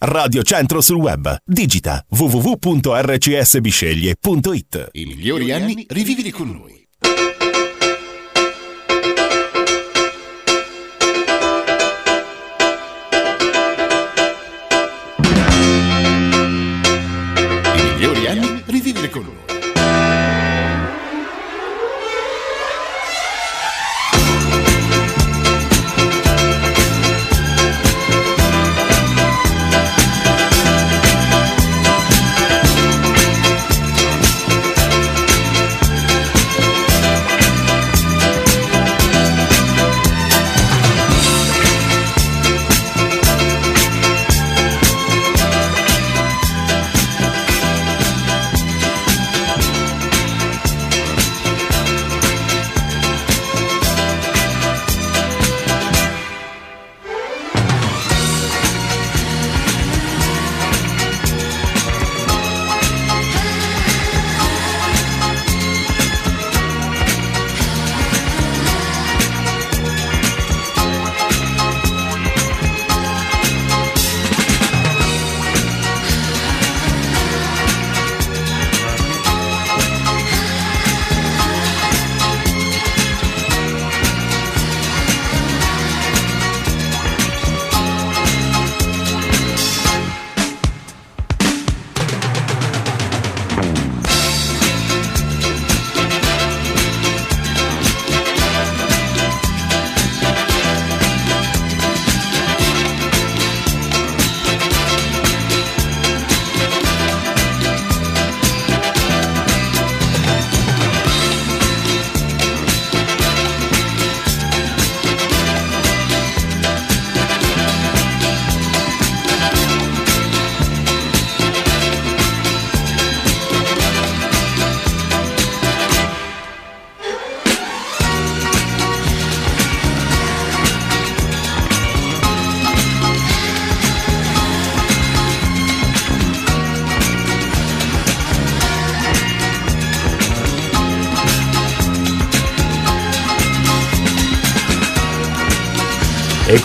Radio Centro sul web. Digita www.rcsbisceglie.it. I migliori anni rivivili con noi. I migliori anni rivivili con noi.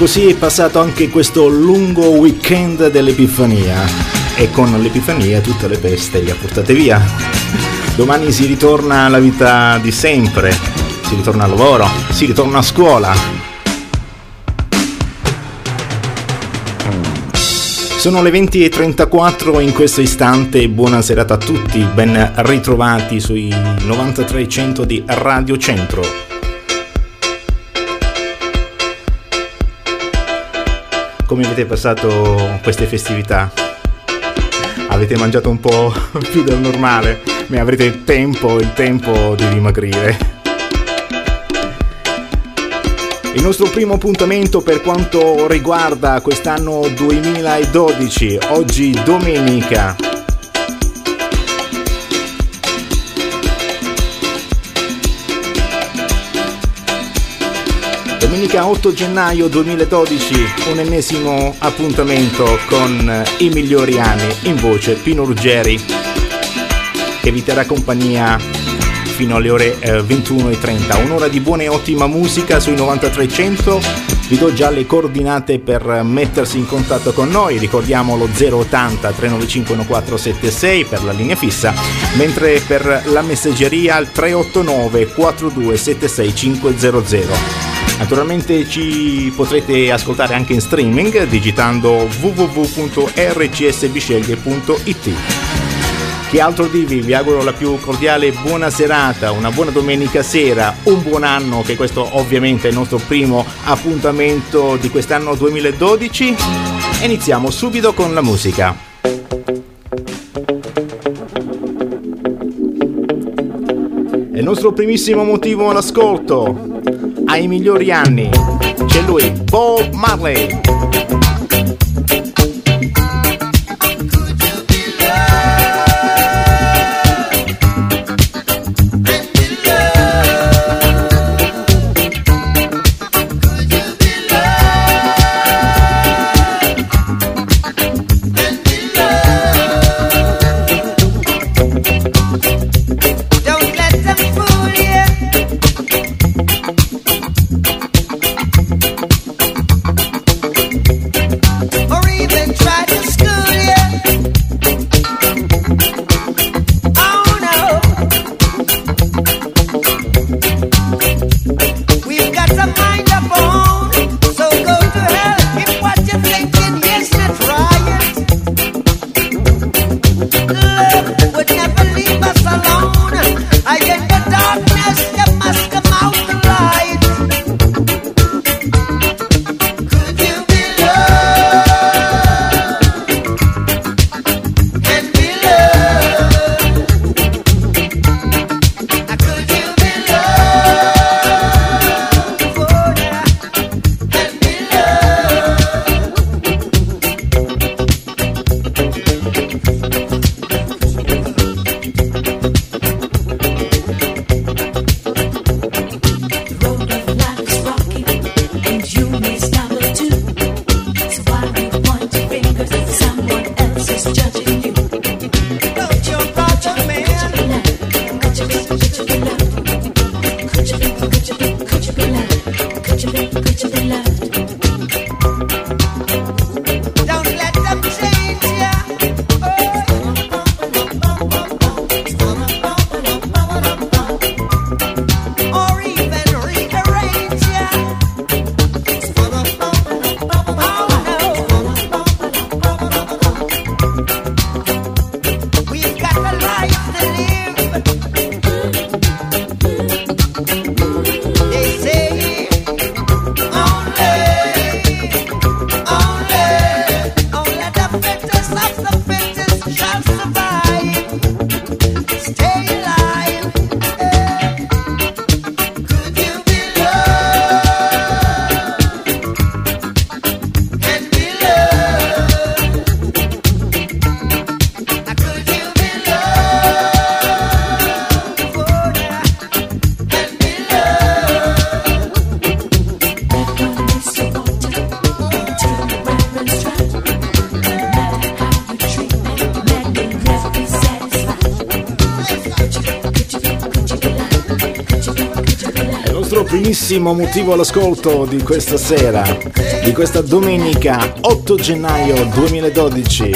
Così è passato anche questo lungo weekend dell'Epifania. E con l'Epifania tutte le peste le ha portate via. Domani si ritorna alla vita di sempre, si ritorna al lavoro, si ritorna a scuola. Sono le 20.34 in questo istante, buona serata a tutti, ben ritrovati sui 9300 di Radio Centro. Come avete passato queste festività? Avete mangiato un po' più del normale, ma avrete il tempo, il tempo di dimagrire. Il nostro primo appuntamento per quanto riguarda quest'anno 2012, oggi domenica Domenica 8 gennaio 2012, un ennesimo appuntamento con i migliori anni in voce Pino Ruggeri che vi terrà compagnia fino alle ore 21.30. Eh, Un'ora di buona e ottima musica sui 9300. Vi do già le coordinate per mettersi in contatto con noi. Ricordiamo lo 080 395 1476 per la linea fissa, mentre per la messaggeria al 389 4276 500. Naturalmente ci potrete ascoltare anche in streaming digitando www.rcsbisceglie.it. Che altro dirvi? Vi auguro la più cordiale buona serata, una buona domenica sera, un buon anno, che questo ovviamente è il nostro primo appuntamento di quest'anno 2012. Iniziamo subito con la musica. È il nostro primissimo motivo all'ascolto ai migliori anni. C'è lui, Bob Marley. Primissimo motivo all'ascolto di questa sera, di questa domenica 8 gennaio 2012.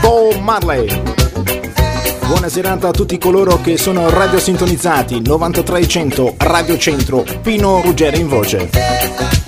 Bob Marley. Buona serata a tutti coloro che sono radio sintonizzati 9300 Radio Centro Pino Ruggeri in voce.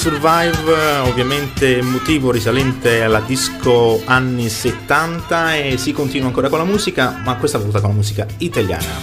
Survive, ovviamente motivo risalente alla disco anni 70 e si continua ancora con la musica, ma questa volta con la musica italiana.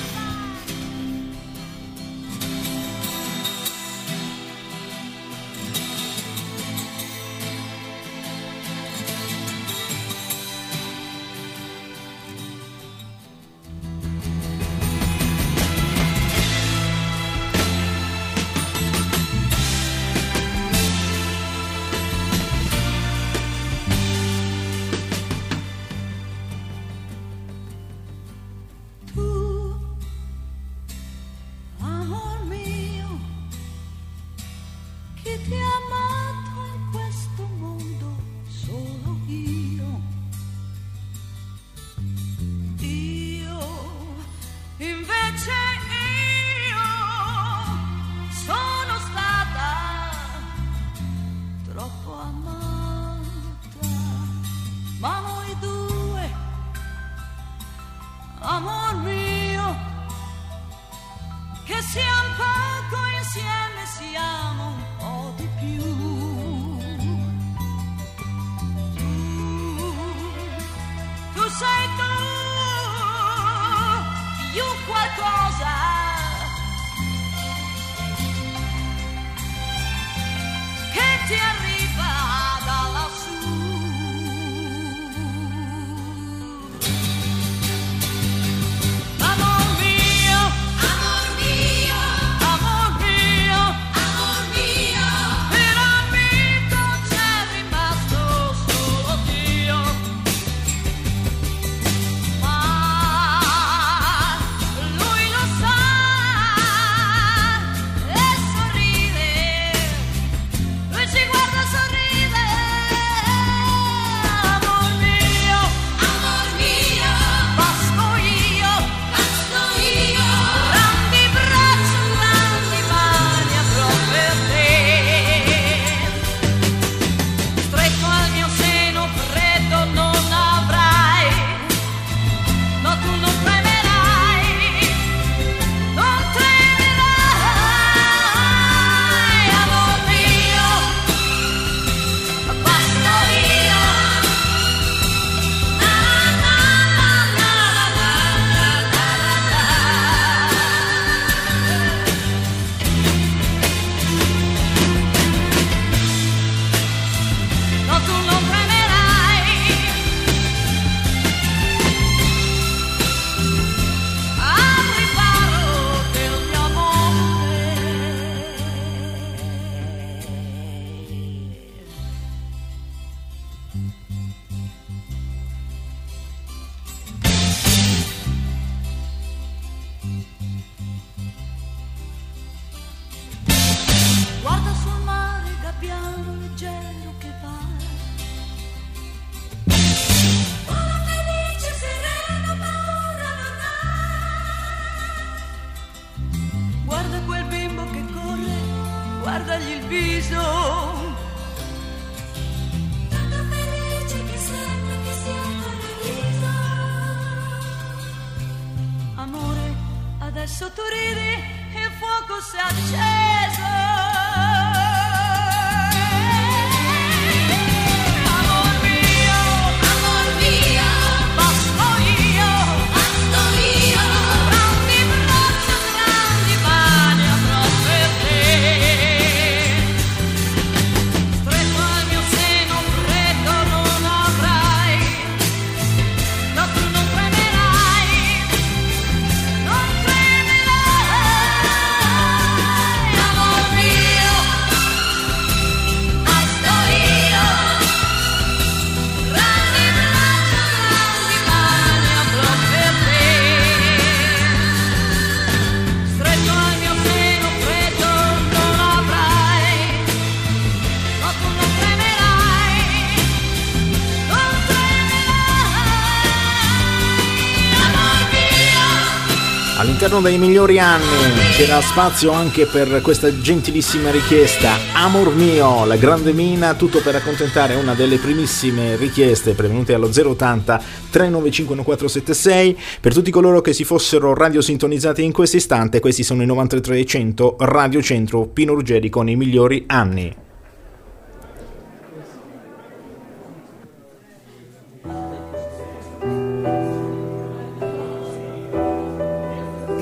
All'interno dei migliori anni. C'era spazio anche per questa gentilissima richiesta. Amor mio, la grande mina tutto per accontentare una delle primissime richieste prevenute allo 080 395 1476 per tutti coloro che si fossero radiosintonizzati in questo istante questi sono i 9300 Radio Centro Pino Ruggeri con i migliori anni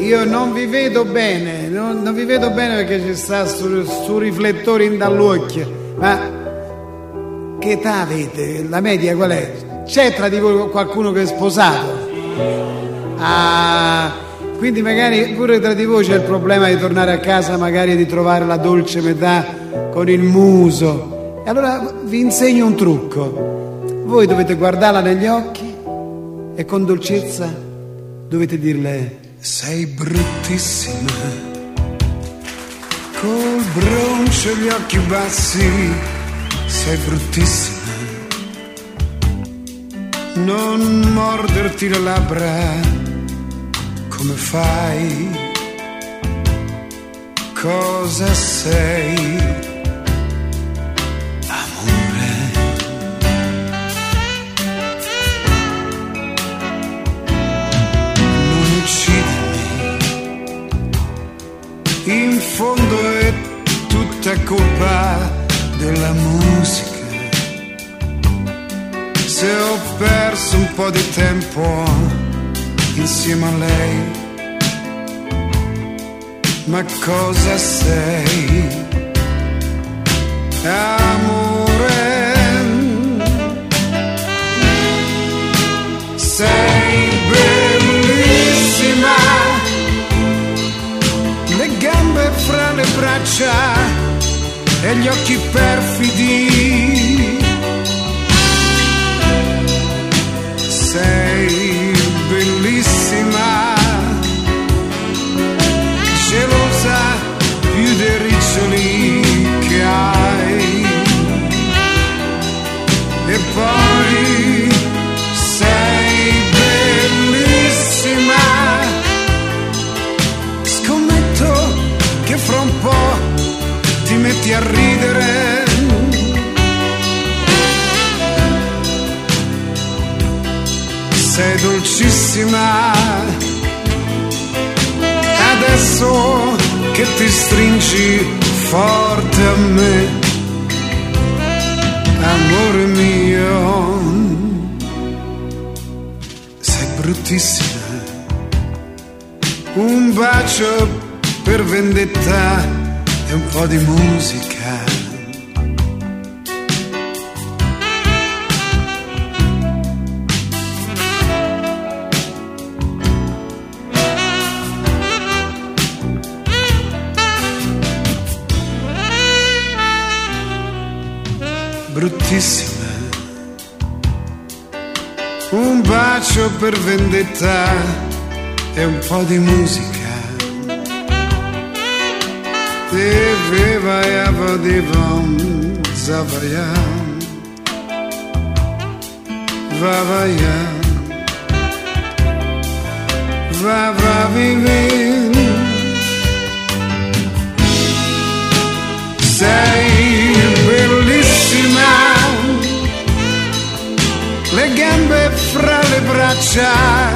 io non vi vedo bene, non, non vi vedo bene perché ci sta su, su riflettori in dall'occhio. Ma che età avete? La media qual è? C'è tra di voi qualcuno che è sposato? Ah, quindi magari pure tra di voi c'è il problema di tornare a casa, magari di trovare la dolce metà con il muso. E allora vi insegno un trucco. Voi dovete guardarla negli occhi e con dolcezza dovete dirle sei bruttissima, col broncio e gli occhi bassi, sei bruttissima. Non morderti le labbra, come fai? Cosa sei? In fondo è tutta colpa della musica. Se ho perso un po' di tempo insieme a lei, ma cosa sei? Amore, le braccia e gli occhi perfidi. Sei dolcissima, adesso che ti stringi forte a me, amore mio, sei bruttissima un bacio per vendetta e un po' di musica. Bruttissima. Un bacio per vendetta e un po' di musica. Deveva e avadivam zavayam Vavayam Vavavivim Sei bellissima Le gambe fra le braccia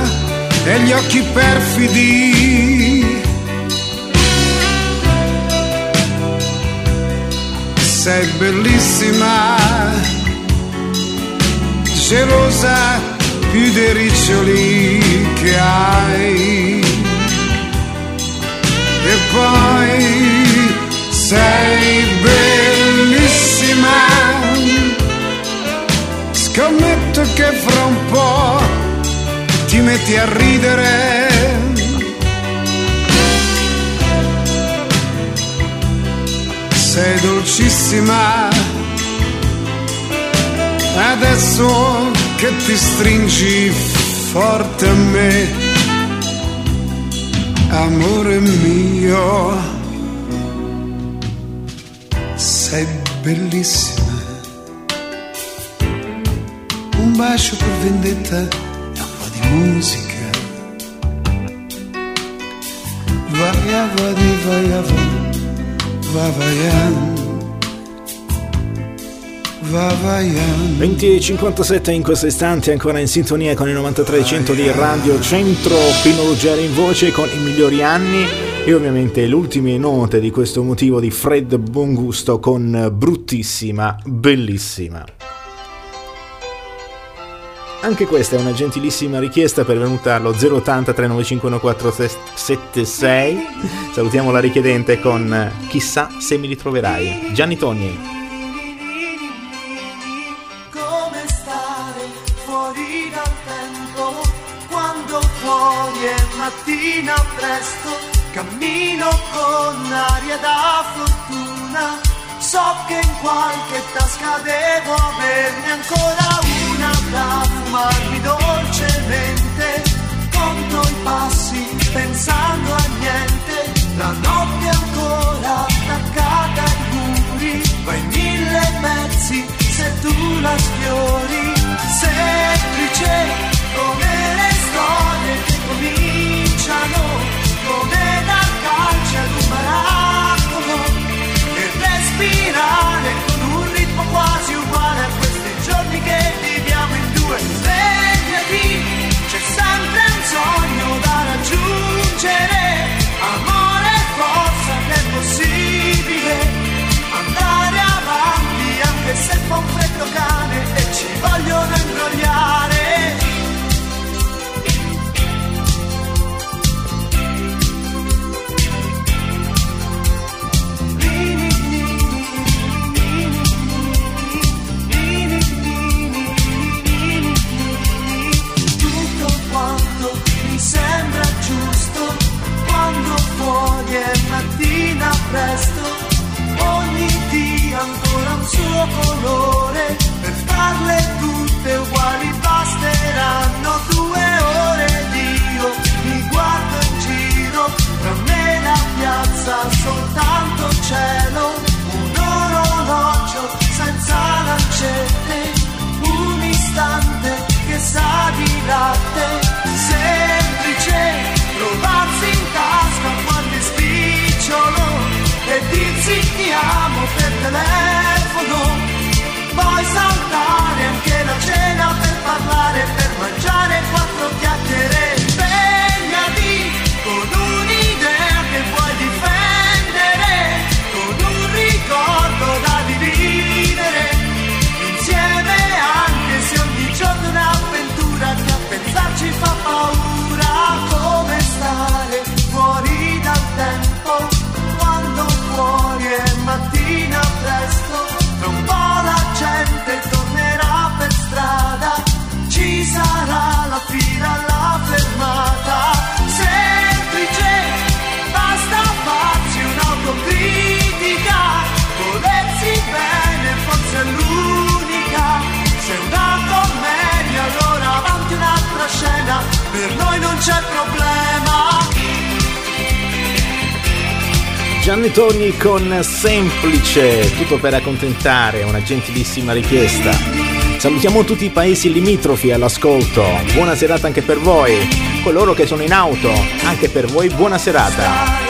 e gli occhi perfidi. Sei bellissima, gelosa più dei riccioli che hai. E poi sei bellissima, scommetto che fra un po' ti metti a ridere. Sei dolcissima, adesso che ti stringi forte a me, amore mio, sei bellissima. Un bacio per vendetta musica. Vai avadi, vai avadi, va vaian. Va vaian. 20 e 57 in questo istante ancora in sintonia con il 9300 di Radio Centro Pino Ruggeri in voce con i migliori anni e ovviamente le ultime note di questo motivo di Fred Bongusto con Bruttissima, Bellissima. Anche questa è una gentilissima richiesta pervenuta allo 080 395 1476. Salutiamo la richiedente con Chissà se mi ritroverai. Gianni Togni. mattina presto cammino con aria da fortuna so che in qualche tasca devo averne ancora una da fumarmi dolcemente conto i passi pensando a niente. La notte ancora attaccata ai muri va mille pezzi se tu la sfiori. Semplice come le storie che cominciano sogno da raggiungere. Amore e forza che è possibile. Andare avanti anche se fa un freddo cane e ci vogliono imbrogliare Gianni Togni con Semplice, tutto per accontentare una gentilissima richiesta. Salutiamo tutti i paesi limitrofi all'ascolto. Buona serata anche per voi. Coloro che sono in auto, anche per voi buona serata.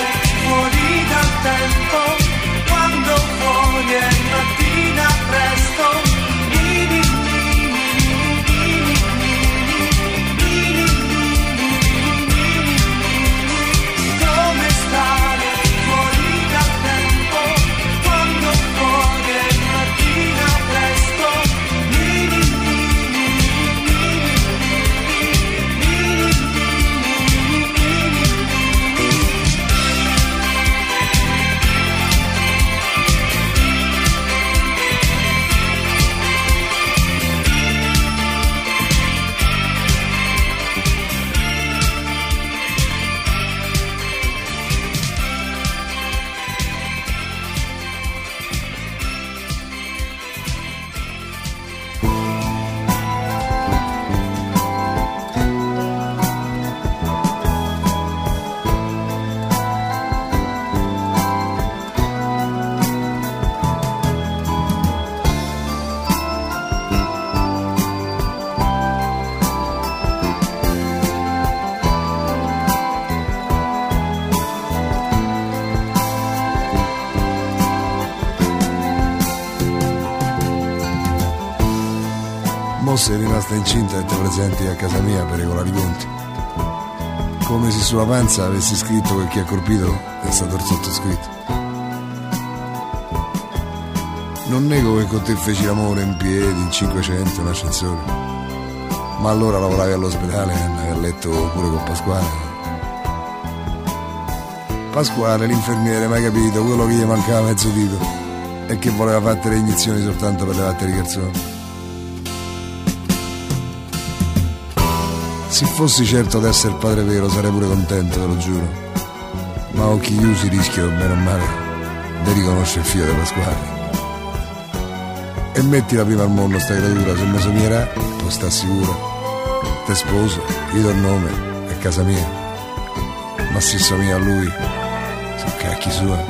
Presenti a casa mia per regolare i conti. Come se sulla panza avessi scritto che chi ha colpito è stato il sottoscritto. Non nego che con te feci l'amore in piedi, in 500, in ascensore. Ma allora lavoravi all'ospedale andavi a letto pure con Pasquale. Pasquale, l'infermiere, mai capito, quello che gli mancava mezzo dito e che voleva fare le iniezioni soltanto per levate i calzoni. Se fossi certo d'essere padre vero sarei pure contento, ve lo giuro. Ma occhi chiusi rischio, bene o male, di riconoscere il figlio di Pasquale. E mettila prima al mondo sta creatura, se mi somierà, può sta sicuro. Te sposo, gli do il nome, è casa mia. Ma se somiglia a lui, sono cacchi sua.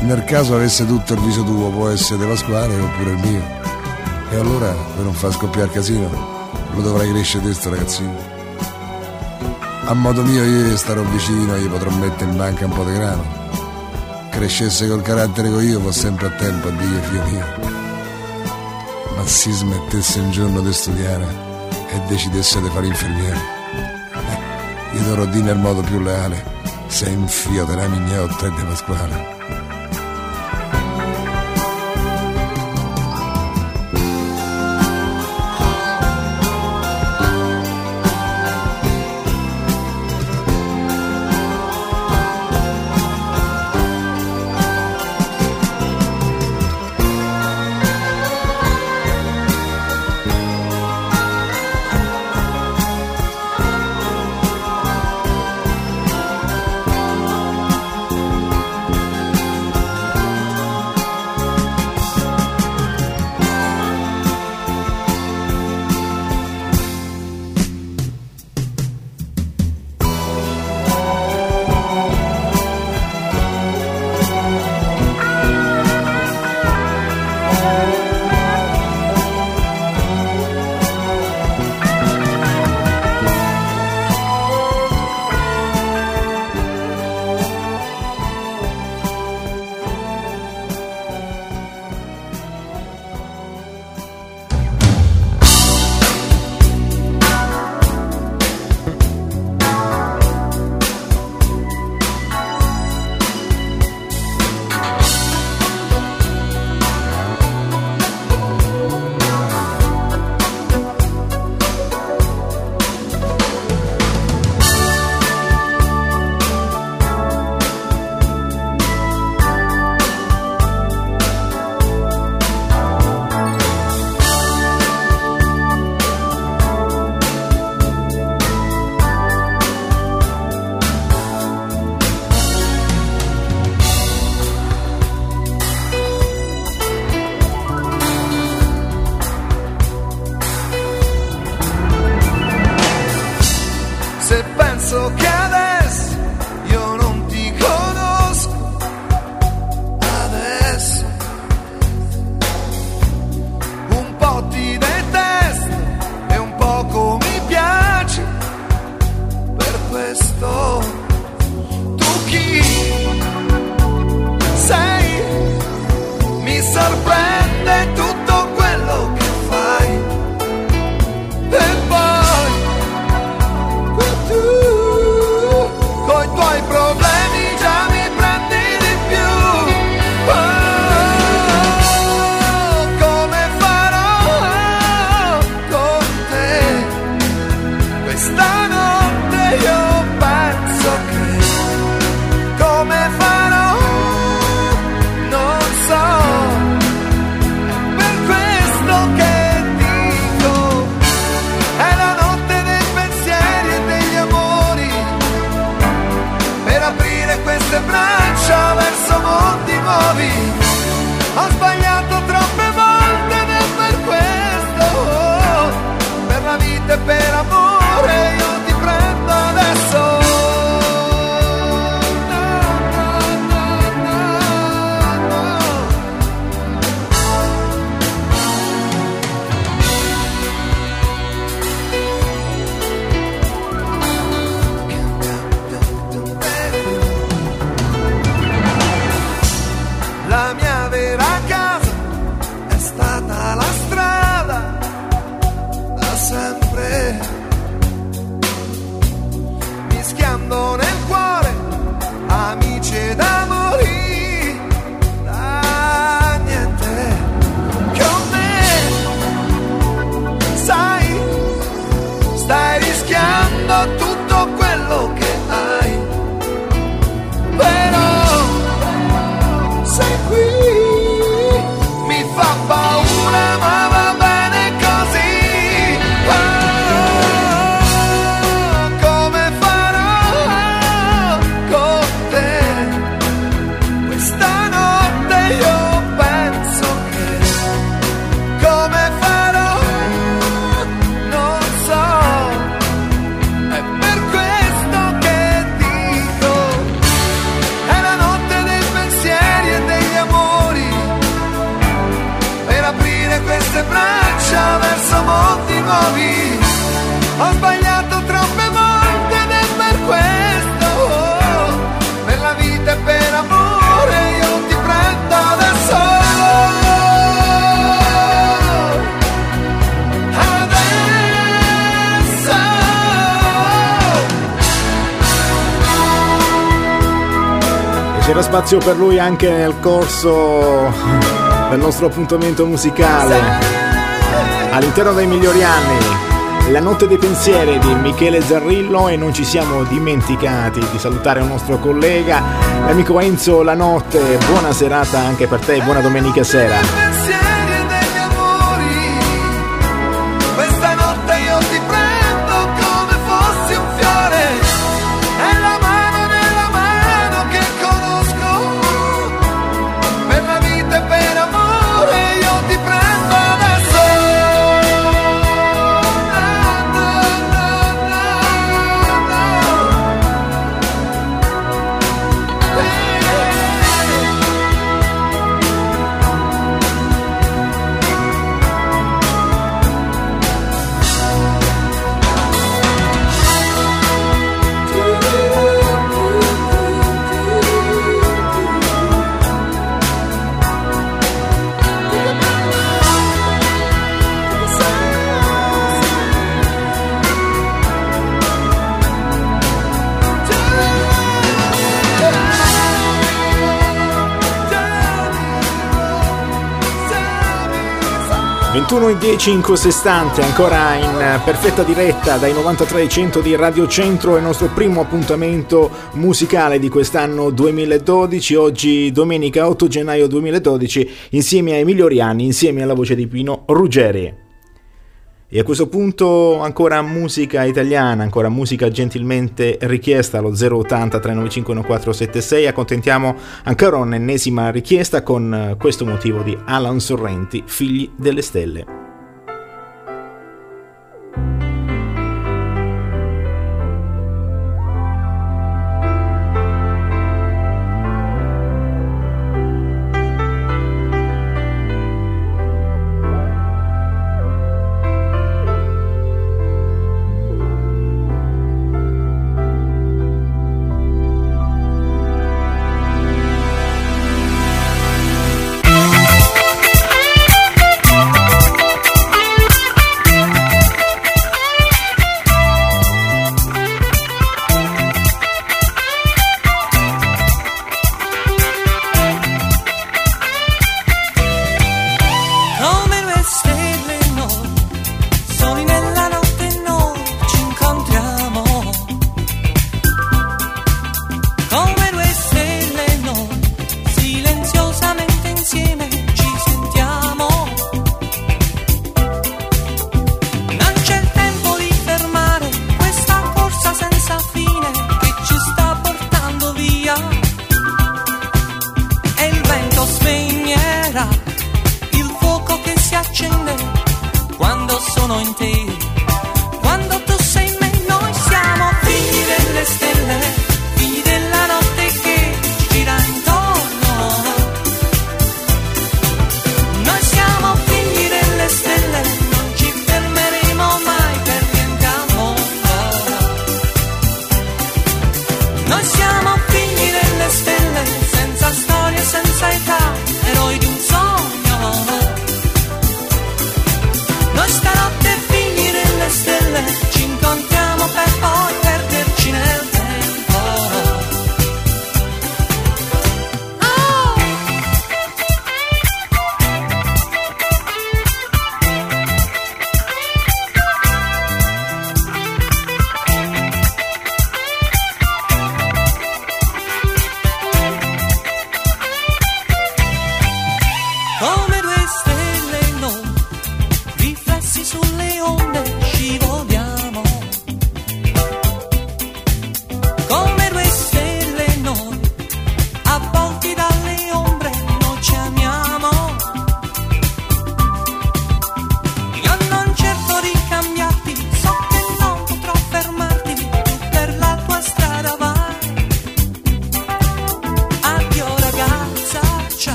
Nel caso avesse tutto il viso tuo, può essere di Pasquale oppure il mio. E allora, per non far scoppiare il casino, lo dovrai crescere te sto ragazzino. A modo mio io starò vicino, gli potrò mettere in banca un po' di grano. Crescesse col carattere che io, fa sempre a tempo a dire figlio mio. Ma si smettesse un giorno di studiare e decidesse di fare infermiere, eh, gli dovrò dire nel modo più leale, sei un figlio della mignotta e di Pasquale. C'era spazio per lui anche nel corso del nostro appuntamento musicale all'interno dei migliori anni. La notte dei pensieri di Michele Zarrillo e non ci siamo dimenticati di salutare un nostro collega, l'amico Enzo La Notte. Buona serata anche per te, buona domenica sera. 21.10 in cosestante, ancora in perfetta diretta dai 93.100 di Radio Centro, è il nostro primo appuntamento musicale di quest'anno 2012, oggi domenica 8 gennaio 2012, insieme ai migliori anni, insieme alla voce di Pino Ruggeri. E a questo punto ancora musica italiana, ancora musica gentilmente richiesta allo 080 395 1476. Accontentiamo ancora un'ennesima richiesta con questo motivo di Alan Sorrenti, Figli delle Stelle.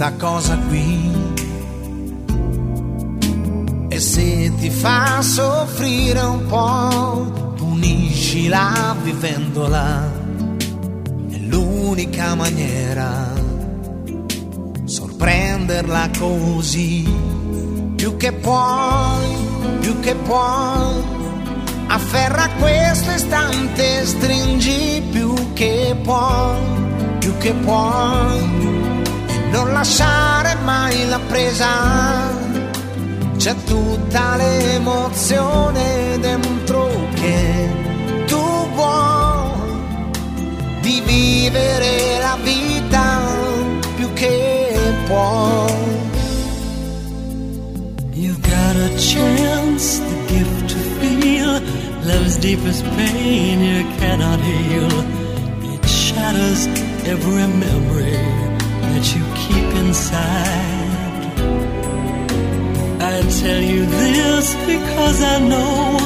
Questa cosa qui. E se ti fa soffrire un po', puniscila vivendola. È l'unica maniera sorprenderla così più che puoi, più che puoi, afferra questo istante, stringi più che puoi, più che puoi, non lasciare mai la presa, c'è tutta l'emozione dentro che tu vuoi, di vivere la vita più che puoi. You've got a chance, the gift to feel love's deepest pain you cannot heal. It shatters every memory that you keep inside. I tell you this because I know.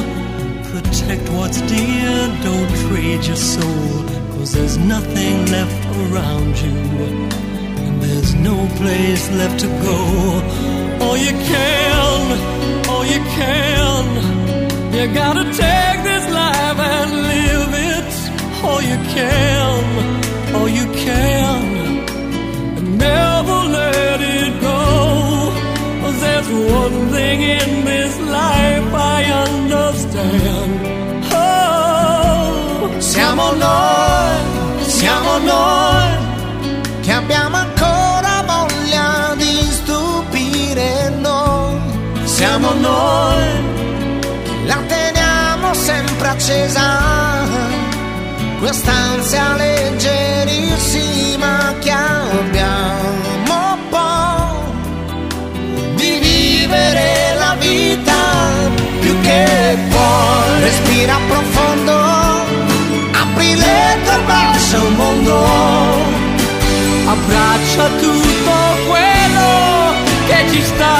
Protect what's dear, don't trade your soul. Cause there's nothing left around you. And there's no place left to go. All you can, all you can. You gotta take this life and live it. All you can, all you can. Never let it go. there's one thing in this life I understand. Oh, Siamo noi, siamo noi che abbiamo ancora voglia di stupire noi. Siamo noi, la teniamo sempre accesa, quest'ansia leggerissima che ci sta.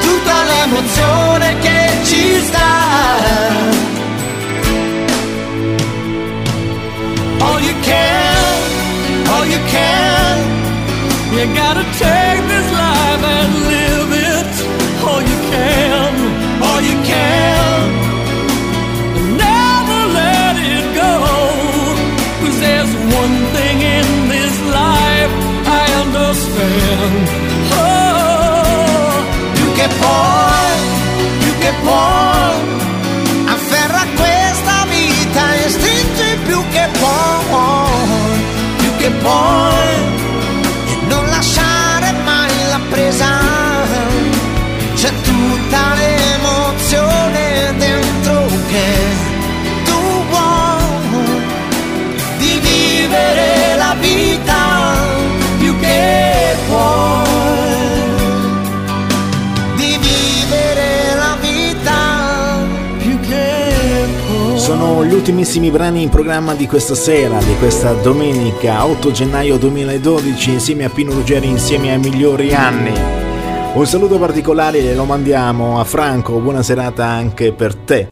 tutta l'emozione che ci sta. All you can, all you can, You gotta take this life and live it. All you can, understand. Oh, Più che puoi, più che puoi, afferra questa vita e stringi più che puoi, più che puoi, Gli ultimissimi brani in programma di questa sera, di questa domenica 8 gennaio 2012, insieme a Pino Ruggeri, insieme ai migliori anni. Un saluto particolare lo mandiamo a Franco, buona serata anche per te.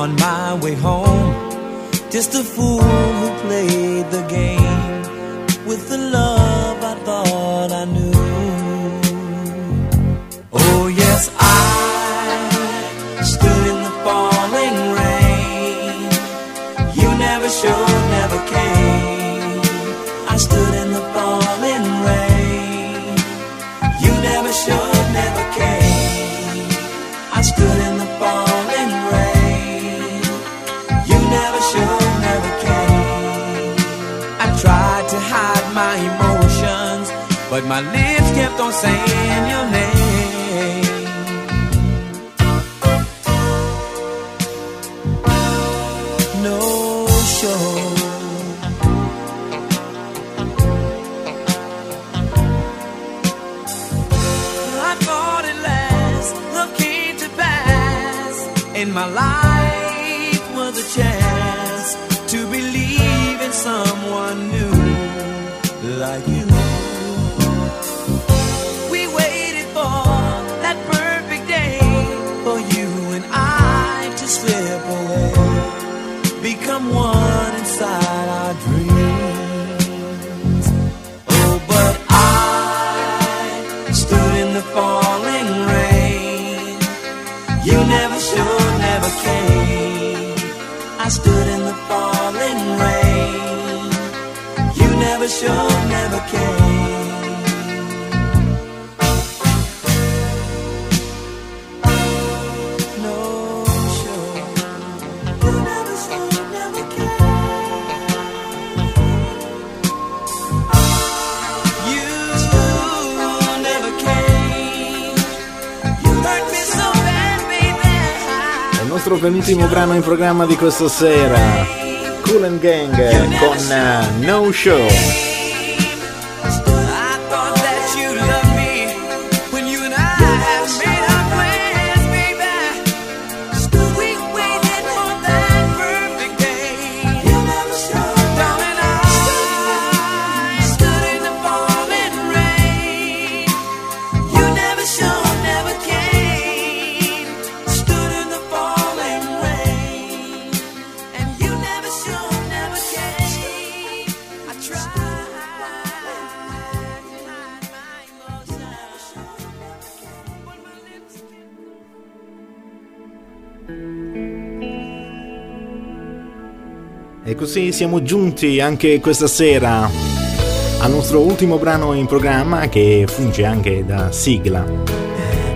On my way home. Just a fool who played the game with the love I thought I knew. But my lips kept on saying your name. No show. I thought at last love came to pass in my life penultimo brano in programma di questa sera. Cool and Gang con eh, No Show. Siamo giunti anche questa sera al nostro ultimo brano in programma che funge anche da sigla.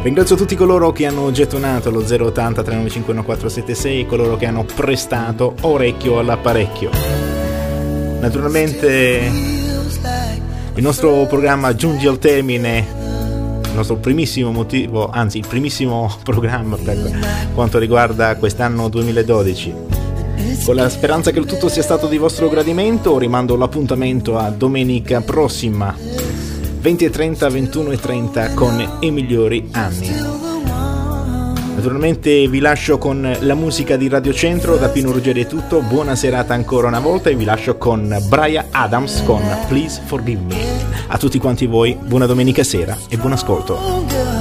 Ringrazio tutti coloro che hanno gettonato lo 080 395 1476 e coloro che hanno prestato orecchio all'apparecchio. Naturalmente il nostro programma giunge al termine, il nostro primissimo motivo, anzi il primissimo programma per quanto riguarda quest'anno 2012. Con la speranza che tutto sia stato di vostro gradimento, rimando l'appuntamento a domenica prossima, 20.30, 21.30 con i migliori anni. Naturalmente vi lascio con la musica di Radio Centro, da Pino Ruggeri è tutto, buona serata ancora una volta e vi lascio con Brian Adams con Please Forgive Me. A tutti quanti voi, buona domenica sera e buon ascolto.